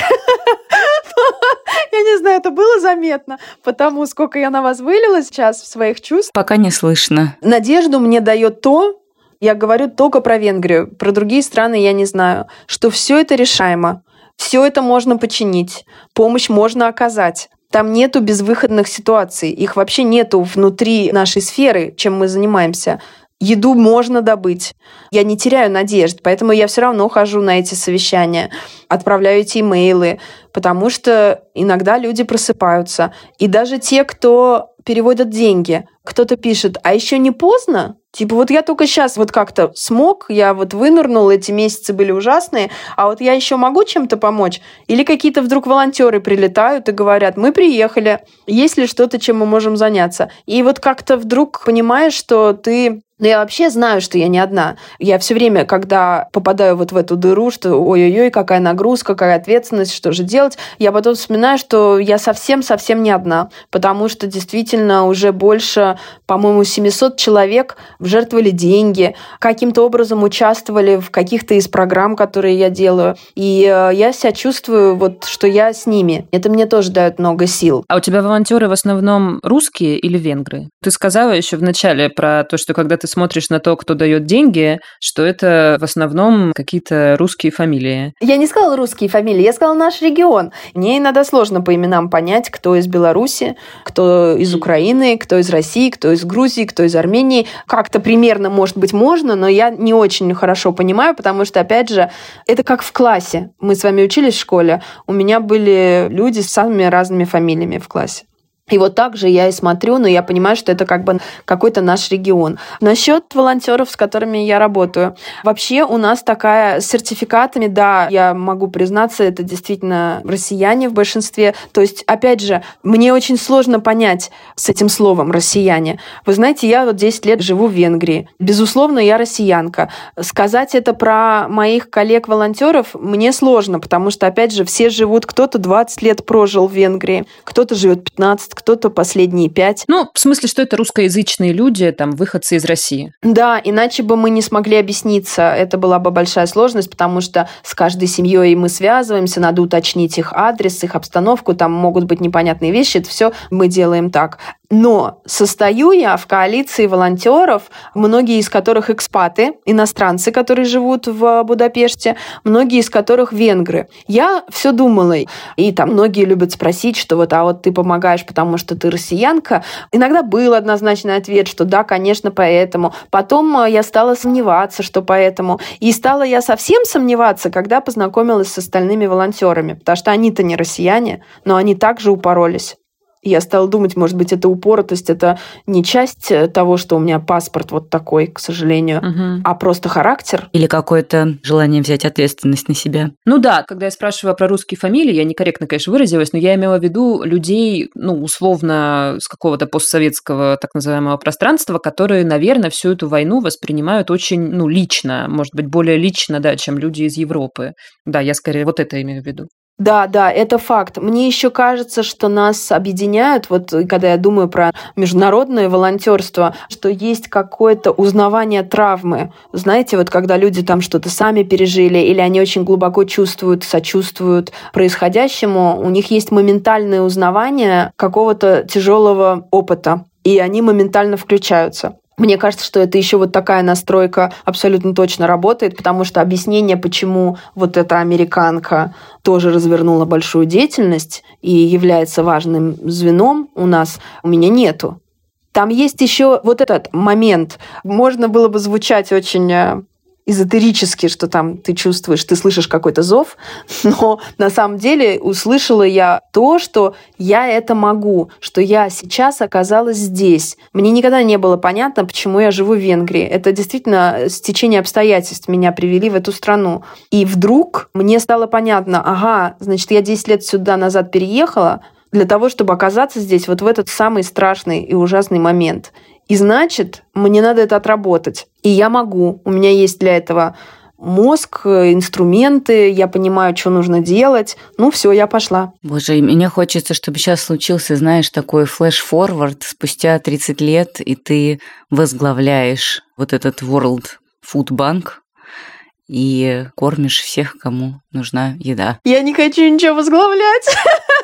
Я не знаю, это было заметно, потому сколько я на вас вылила сейчас в своих чувствах. Пока не слышно. Надежду мне дает то, я говорю только про Венгрию, про другие страны я не знаю, что все это решаемо, все это можно починить, помощь можно оказать. Там нету безвыходных ситуаций. Их вообще нету внутри нашей сферы, чем мы занимаемся. Еду можно добыть. Я не теряю надежд, поэтому я все равно хожу на эти совещания, отправляю эти имейлы, потому что иногда люди просыпаются. И даже те, кто переводят деньги, кто-то пишет, а еще не поздно? Типа вот я только сейчас вот как-то смог, я вот вынырнул, эти месяцы были ужасные, а вот я еще могу чем-то помочь? Или какие-то вдруг волонтеры прилетают и говорят, мы приехали, есть ли что-то, чем мы можем заняться? И вот как-то вдруг понимаешь, что ты но я вообще знаю, что я не одна. Я все время, когда попадаю вот в эту дыру, что ой-ой-ой, какая нагрузка, какая ответственность, что же делать, я потом вспоминаю, что я совсем-совсем не одна, потому что действительно уже больше, по-моему, 700 человек жертвовали деньги, каким-то образом участвовали в каких-то из программ, которые я делаю. И э, я себя чувствую, вот, что я с ними. Это мне тоже дает много сил. А у тебя волонтеры в основном русские или венгры? Ты сказала еще в начале про то, что когда ты смотришь на то, кто дает деньги, что это в основном какие-то русские фамилии. Я не сказала русские фамилии, я сказала наш регион. Мне иногда сложно по именам понять, кто из Беларуси, кто из Украины, кто из России, кто из Грузии, кто из Армении. Как-то примерно, может быть, можно, но я не очень хорошо понимаю, потому что, опять же, это как в классе. Мы с вами учились в школе, у меня были люди с самыми разными фамилиями в классе. И вот так же я и смотрю, но я понимаю, что это как бы какой-то наш регион. Насчет волонтеров, с которыми я работаю. Вообще у нас такая с сертификатами, да, я могу признаться, это действительно россияне в большинстве. То есть, опять же, мне очень сложно понять с этим словом «россияне». Вы знаете, я вот 10 лет живу в Венгрии. Безусловно, я россиянка. Сказать это про моих коллег-волонтеров мне сложно, потому что, опять же, все живут, кто-то 20 лет прожил в Венгрии, кто-то живет 15, кто-то последние пять. Ну, в смысле, что это русскоязычные люди, там, выходцы из России. Да, иначе бы мы не смогли объясниться. Это была бы большая сложность, потому что с каждой семьей мы связываемся, надо уточнить их адрес, их обстановку, там могут быть непонятные вещи, это все мы делаем так. Но состою я в коалиции волонтеров, многие из которых экспаты, иностранцы, которые живут в Будапеште, многие из которых венгры. Я все думала, и там многие любят спросить, что вот, а вот ты помогаешь, потому что ты россиянка. Иногда был однозначный ответ, что да, конечно, поэтому. Потом э, я стала сомневаться, что поэтому. И стала я совсем сомневаться, когда познакомилась с остальными волонтерами, потому что они-то не россияне, но они также упоролись я стала думать, может быть, это упоротость, это не часть э, того, что у меня паспорт вот такой, к сожалению, угу. а просто характер. Или какое-то желание взять ответственность на себя. Ну да, когда я спрашиваю про русские фамилии, я некорректно, конечно, выразилась, но я имела в виду людей, ну, условно, с какого-то постсоветского так называемого пространства, которые, наверное, всю эту войну воспринимают очень, ну, лично, может быть, более лично, да, чем люди из Европы. Да, я скорее вот это имею в виду. Да, да, это факт. Мне еще кажется, что нас объединяют, вот когда я думаю про международное волонтерство, что есть какое-то узнавание травмы. Знаете, вот когда люди там что-то сами пережили, или они очень глубоко чувствуют, сочувствуют происходящему, у них есть моментальное узнавание какого-то тяжелого опыта и они моментально включаются. Мне кажется, что это еще вот такая настройка абсолютно точно работает, потому что объяснение, почему вот эта американка тоже развернула большую деятельность и является важным звеном у нас, у меня нету. Там есть еще вот этот момент. Можно было бы звучать очень э, эзотерически, что там ты чувствуешь, ты слышишь какой-то зов, (laughs) но на самом деле услышала я то, что я это могу, что я сейчас оказалась здесь. Мне никогда не было понятно, почему я живу в Венгрии. Это действительно стечение обстоятельств меня привели в эту страну. И вдруг мне стало понятно, ага, значит, я 10 лет сюда назад переехала, для того, чтобы оказаться здесь вот в этот самый страшный и ужасный момент. И значит, мне надо это отработать. И я могу. У меня есть для этого мозг, инструменты, я понимаю, что нужно делать. Ну, все, я пошла. Боже, и мне хочется, чтобы сейчас случился, знаешь, такой флеш-форвард спустя 30 лет, и ты возглавляешь вот этот World Food Bank, и кормишь всех, кому нужна еда. Я не хочу ничего возглавлять.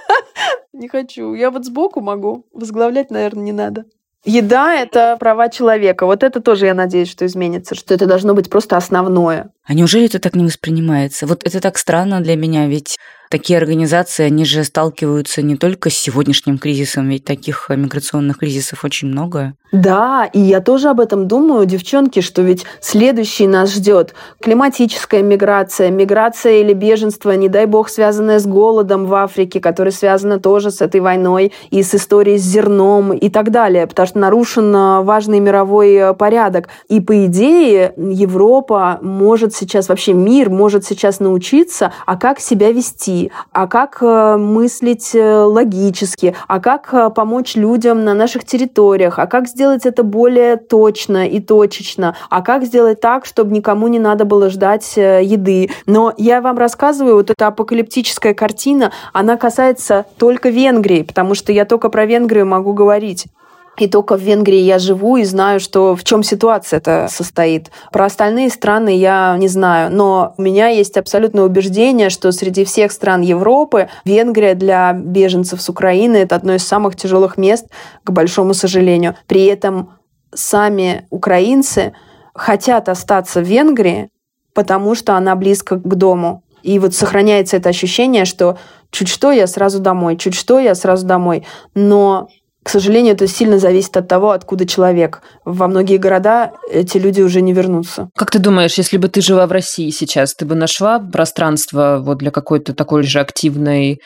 (laughs) Не хочу. Я вот сбоку могу. Возглавлять, наверное, не надо. Еда – это права человека. Вот это тоже, я надеюсь, что изменится, что это должно быть просто основное. А неужели это так не воспринимается? Вот это так странно для меня, ведь такие организации, они же сталкиваются не только с сегодняшним кризисом, ведь таких миграционных кризисов очень много. Да, и я тоже об этом думаю, девчонки, что ведь следующий нас ждет климатическая миграция, миграция или беженство, не дай бог, связанное с голодом в Африке, которое связано тоже с этой войной и с историей с зерном и так далее, потому что нарушен э, важный мировой э, порядок. И по идее Европа может сейчас, вообще мир может сейчас научиться, а как себя вести, а как э, мыслить логически, а как помочь людям на наших территориях, а как сделать это более точно и точечно, а как сделать так, чтобы никому не надо было ждать э, еды. Но я вам рассказываю, вот эта апокалиптическая картина, она касается только Венгрии, потому что я только про Венгрию могу говорить. И только в Венгрии я живу и знаю, что в чем ситуация это состоит. Про остальные страны я не знаю, но у меня есть абсолютное убеждение, что среди всех стран Европы Венгрия для беженцев с Украины это одно из самых тяжелых мест, к большому сожалению. При этом сами украинцы хотят остаться в Венгрии, потому что она близко к дому. И вот сохраняется это ощущение, что чуть что я сразу домой, чуть что я сразу домой. Но к сожалению, это сильно зависит от того, откуда человек. Во многие города эти люди уже не вернутся. Как ты думаешь, если бы ты жила в России сейчас, ты бы нашла пространство вот для какой-то такой же активной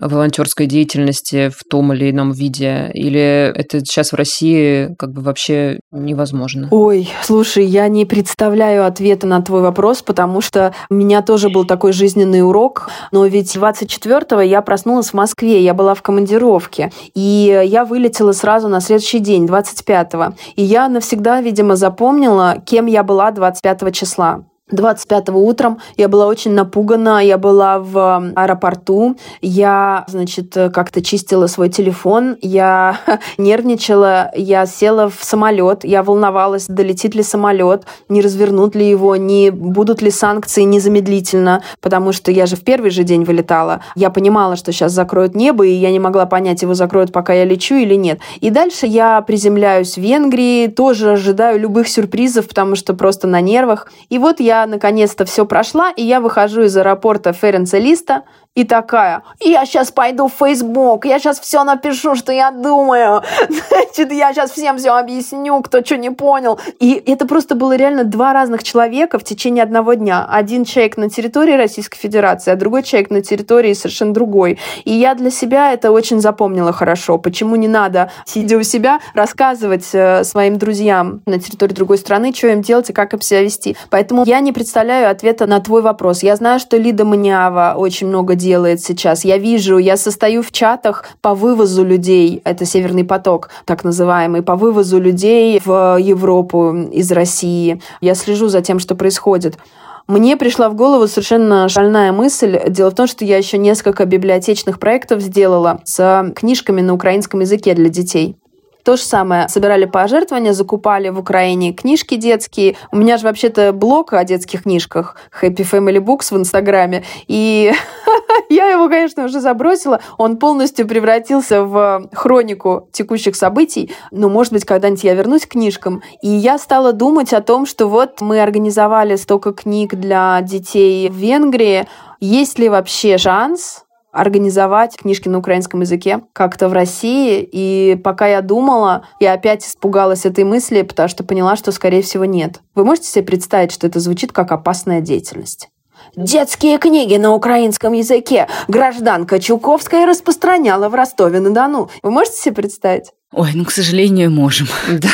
волонтерской деятельности в том или ином виде? Или это сейчас в России как бы вообще невозможно? Ой, слушай, я не представляю ответа на твой вопрос, потому что у меня тоже был такой жизненный урок. Но ведь 24-го я проснулась в Москве, я была в командировке. И я вылетела сразу на следующий день, 25-го. И я навсегда, видимо, запомнила, кем я была 25 числа. 25 утром я была очень напугана, я была в аэропорту, я, значит, как-то чистила свой телефон, я (laughs) нервничала, я села в самолет, я волновалась, долетит ли самолет, не развернут ли его, не будут ли санкции незамедлительно, потому что я же в первый же день вылетала. Я понимала, что сейчас закроют небо, и я не могла понять, его закроют, пока я лечу или нет. И дальше я приземляюсь в Венгрии, тоже ожидаю любых сюрпризов, потому что просто на нервах. И вот я наконец-то все прошла, и я выхожу из аэропорта Ференца Листа, и такая, я сейчас пойду в Facebook, я сейчас все напишу, что я думаю. (laughs) Значит, я сейчас всем все объясню, кто что не понял. И это просто было реально два разных человека в течение одного дня. Один человек на территории Российской Федерации, а другой человек на территории совершенно другой. И я для себя это очень запомнила хорошо. Почему не надо, сидя у себя, рассказывать э, своим друзьям на территории другой страны, что им делать и как им себя вести. Поэтому я не представляю ответа на твой вопрос. Я знаю, что Лида Маниава очень много делает сейчас. Я вижу, я состою в чатах по вывозу людей, это Северный поток, так называемый, по вывозу людей в Европу из России. Я слежу за тем, что происходит. Мне пришла в голову совершенно шальная мысль. Дело в том, что я еще несколько библиотечных проектов сделала с книжками на украинском языке для детей. То же самое. Собирали пожертвования, закупали в Украине книжки детские. У меня же вообще-то блог о детских книжках Happy Family Books в Инстаграме. И (laughs) я его, конечно, уже забросила. Он полностью превратился в хронику текущих событий. Но, может быть, когда-нибудь я вернусь к книжкам. И я стала думать о том, что вот мы организовали столько книг для детей в Венгрии. Есть ли вообще шанс организовать книжки на украинском языке как-то в России. И пока я думала, я опять испугалась этой мысли, потому что поняла, что, скорее всего, нет. Вы можете себе представить, что это звучит как опасная деятельность? Детские книги на украинском языке гражданка Чуковская распространяла в Ростове-на-Дону. Вы можете себе представить? Ой, ну, к сожалению, можем. (laughs) Да.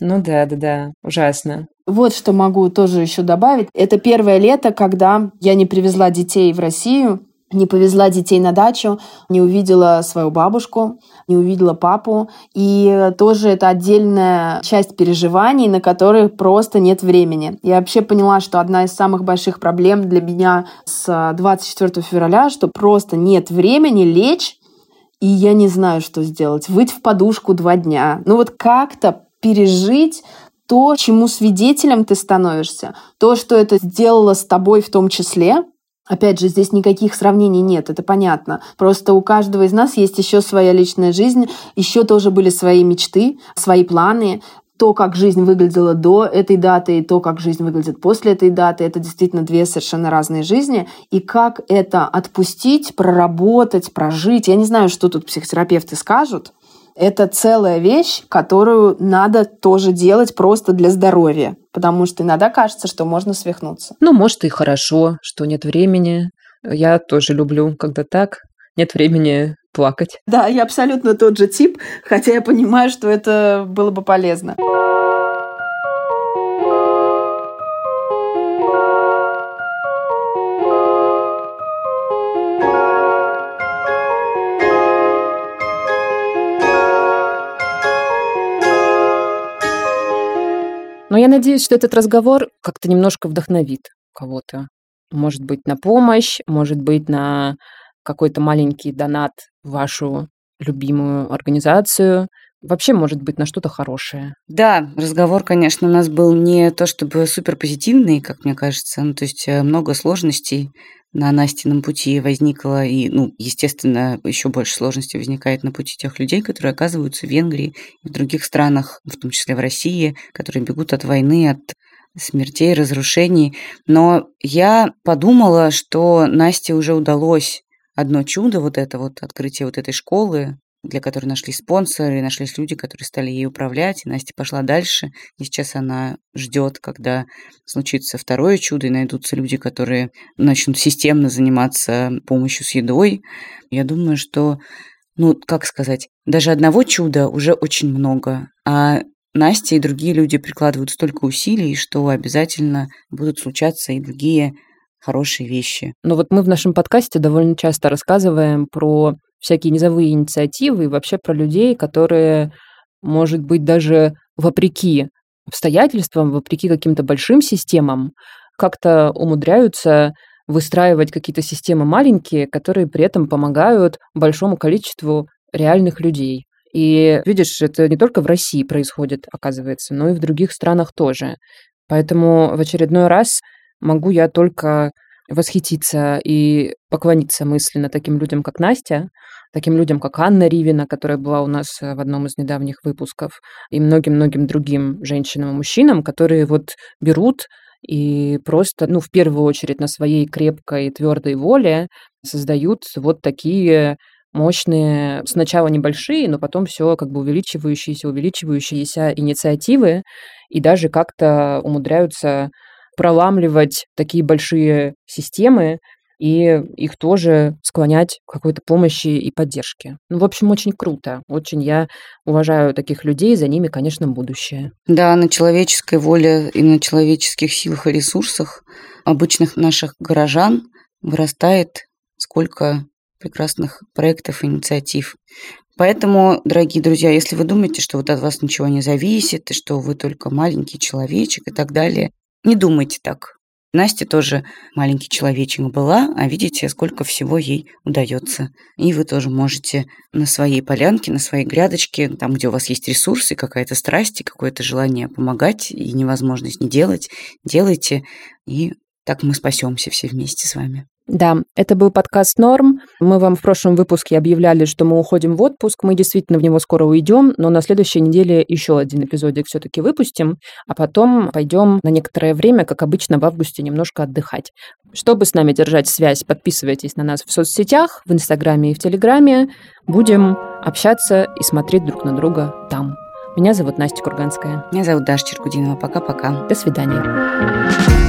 Ну да, да, да. Ужасно. Вот что могу тоже еще добавить. Это первое лето, когда я не привезла детей в Россию не повезла детей на дачу, не увидела свою бабушку, не увидела папу. И тоже это отдельная часть переживаний, на которые просто нет времени. Я вообще поняла, что одна из самых больших проблем для меня с 24 февраля, что просто нет времени лечь, и я не знаю, что сделать. Выть в подушку два дня. Ну вот как-то пережить то, чему свидетелем ты становишься, то, что это сделало с тобой в том числе, Опять же, здесь никаких сравнений нет, это понятно. Просто у каждого из нас есть еще своя личная жизнь, еще тоже были свои мечты, свои планы. то, как жизнь выглядела до этой даты, и то, как жизнь выглядит после этой даты, это действительно две совершенно разные жизни. И как это отпустить, проработать, прожить. Я не знаю, что тут психотерапевты скажут. Это целая вещь, которую надо тоже делать просто для здоровья. Потому что иногда кажется, что можно свихнуться. Ну, может, и хорошо, что нет времени. Я тоже люблю, когда так. Нет времени плакать. Да, я абсолютно тот же тип, хотя я понимаю, что это было бы полезно. Но я надеюсь, что этот разговор как-то немножко вдохновит кого-то. Может быть, на помощь, может быть, на какой-то маленький донат в вашу любимую организацию. Вообще, может быть, на что-то хорошее. Да, разговор, конечно, у нас был не то чтобы супер позитивный, как мне кажется. Ну, то есть э, много сложностей на Настином пути возникло, и, ну, естественно, еще больше сложностей возникает на пути тех людей, которые оказываются в Венгрии и в других странах, в том числе в России, которые бегут от войны, от смертей, разрушений. Но я подумала, что Насте уже удалось одно чудо, вот это вот открытие вот этой школы, для которой нашлись спонсоры, нашлись люди, которые стали ей управлять, и Настя пошла дальше, и сейчас она ждет, когда случится второе чудо, и найдутся люди, которые начнут системно заниматься помощью с едой. Я думаю, что, ну, как сказать, даже одного чуда уже очень много, а Настя и другие люди прикладывают столько усилий, что обязательно будут случаться и другие хорошие вещи. Но вот мы в нашем подкасте довольно часто рассказываем про всякие низовые инициативы и вообще про людей, которые, может быть, даже вопреки обстоятельствам, вопреки каким-то большим системам, как-то умудряются выстраивать какие-то системы маленькие, которые при этом помогают большому количеству реальных людей. И видишь, это не только в России происходит, оказывается, но и в других странах тоже. Поэтому в очередной раз могу я только восхититься и поклониться мысленно таким людям, как Настя, таким людям, как Анна Ривина, которая была у нас э, в одном из недавних выпусков, и многим-многим другим женщинам и мужчинам, которые вот берут и просто, ну, в первую очередь на своей крепкой и твердой воле создают вот такие мощные, сначала небольшие, но потом все как бы увеличивающиеся, увеличивающиеся инициативы, и даже как-то умудряются проламливать такие большие системы и их тоже склонять к какой-то помощи и поддержке. Ну, в общем, очень круто. Очень я уважаю таких людей, за ними, конечно, будущее. Да, на человеческой воле и на человеческих силах и ресурсах обычных наших горожан вырастает сколько прекрасных проектов, инициатив. Поэтому, дорогие друзья, если вы думаете, что вот от вас ничего не зависит, и что вы только маленький человечек и так далее, не думайте так. Настя тоже маленький человечек была, а видите, сколько всего ей удается. И вы тоже можете на своей полянке, на своей грядочке, там, где у вас есть ресурсы, какая-то страсть и какое-то желание помогать и невозможность не делать, делайте, и так мы спасемся все вместе с вами. Да, это был подкаст «Норм». Мы вам в прошлом выпуске объявляли, что мы уходим в отпуск. Мы действительно в него скоро уйдем, но на следующей неделе еще один эпизодик все-таки выпустим, а потом пойдем на некоторое время, как обычно, в августе немножко отдыхать. Чтобы с нами держать связь, подписывайтесь на нас в соцсетях, в Инстаграме и в Телеграме. Будем общаться и смотреть друг на друга там. Меня зовут Настя Курганская. Меня зовут Даша Черкудинова. Пока-пока. До свидания.